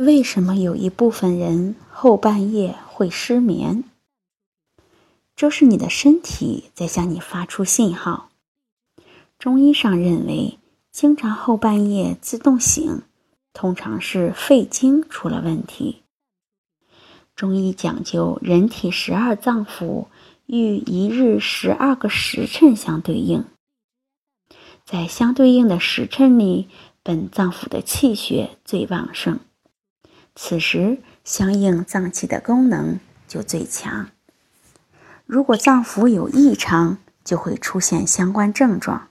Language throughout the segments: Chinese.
为什么有一部分人后半夜会失眠？这是你的身体在向你发出信号。中医上认为，经常后半夜自动醒，通常是肺经出了问题。中医讲究人体十二脏腑与一日十二个时辰相对应，在相对应的时辰里，本脏腑的气血最旺盛。此时，相应脏器的功能就最强。如果脏腑有异常，就会出现相关症状，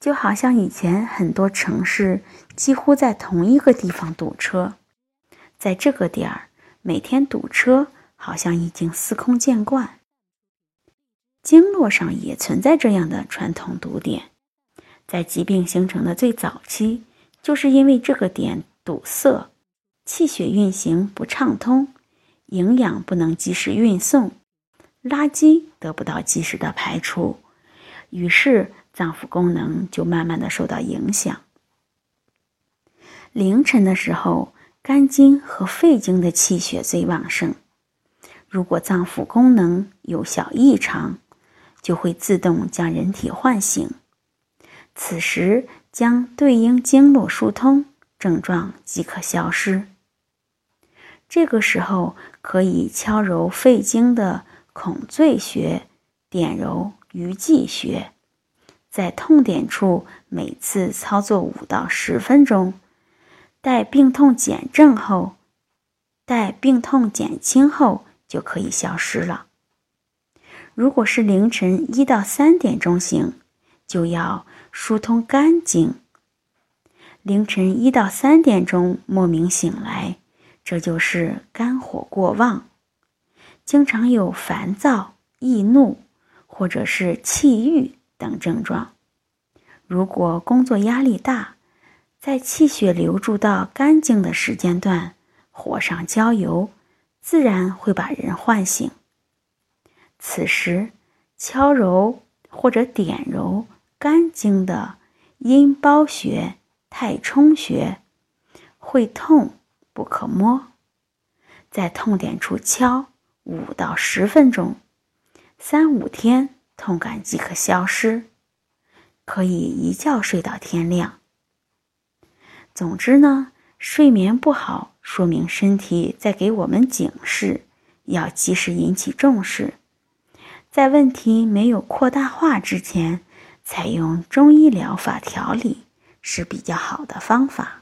就好像以前很多城市几乎在同一个地方堵车，在这个点儿每天堵车，好像已经司空见惯。经络上也存在这样的传统堵点，在疾病形成的最早期，就是因为这个点堵塞。气血运行不畅通，营养不能及时运送，垃圾得不到及时的排出，于是脏腑功能就慢慢的受到影响。凌晨的时候，肝经和肺经的气血最旺盛，如果脏腑功能有小异常，就会自动将人体唤醒，此时将对应经络疏通，症状即可消失。这个时候可以敲揉肺经的孔最穴，点揉鱼际穴，在痛点处每次操作五到十分钟，待病痛减症后，待病痛减轻后就可以消失了。如果是凌晨一到三点钟醒，就要疏通肝经。凌晨一到三点钟莫名醒来。这就是肝火过旺，经常有烦躁、易怒，或者是气郁等症状。如果工作压力大，在气血流注到肝经的时间段，火上浇油，自然会把人唤醒。此时敲揉或者点揉肝经的阴包穴、太冲穴，会痛。不可摸，在痛点处敲五到十分钟，三五天痛感即可消失，可以一觉睡到天亮。总之呢，睡眠不好说明身体在给我们警示，要及时引起重视，在问题没有扩大化之前，采用中医疗法调理是比较好的方法。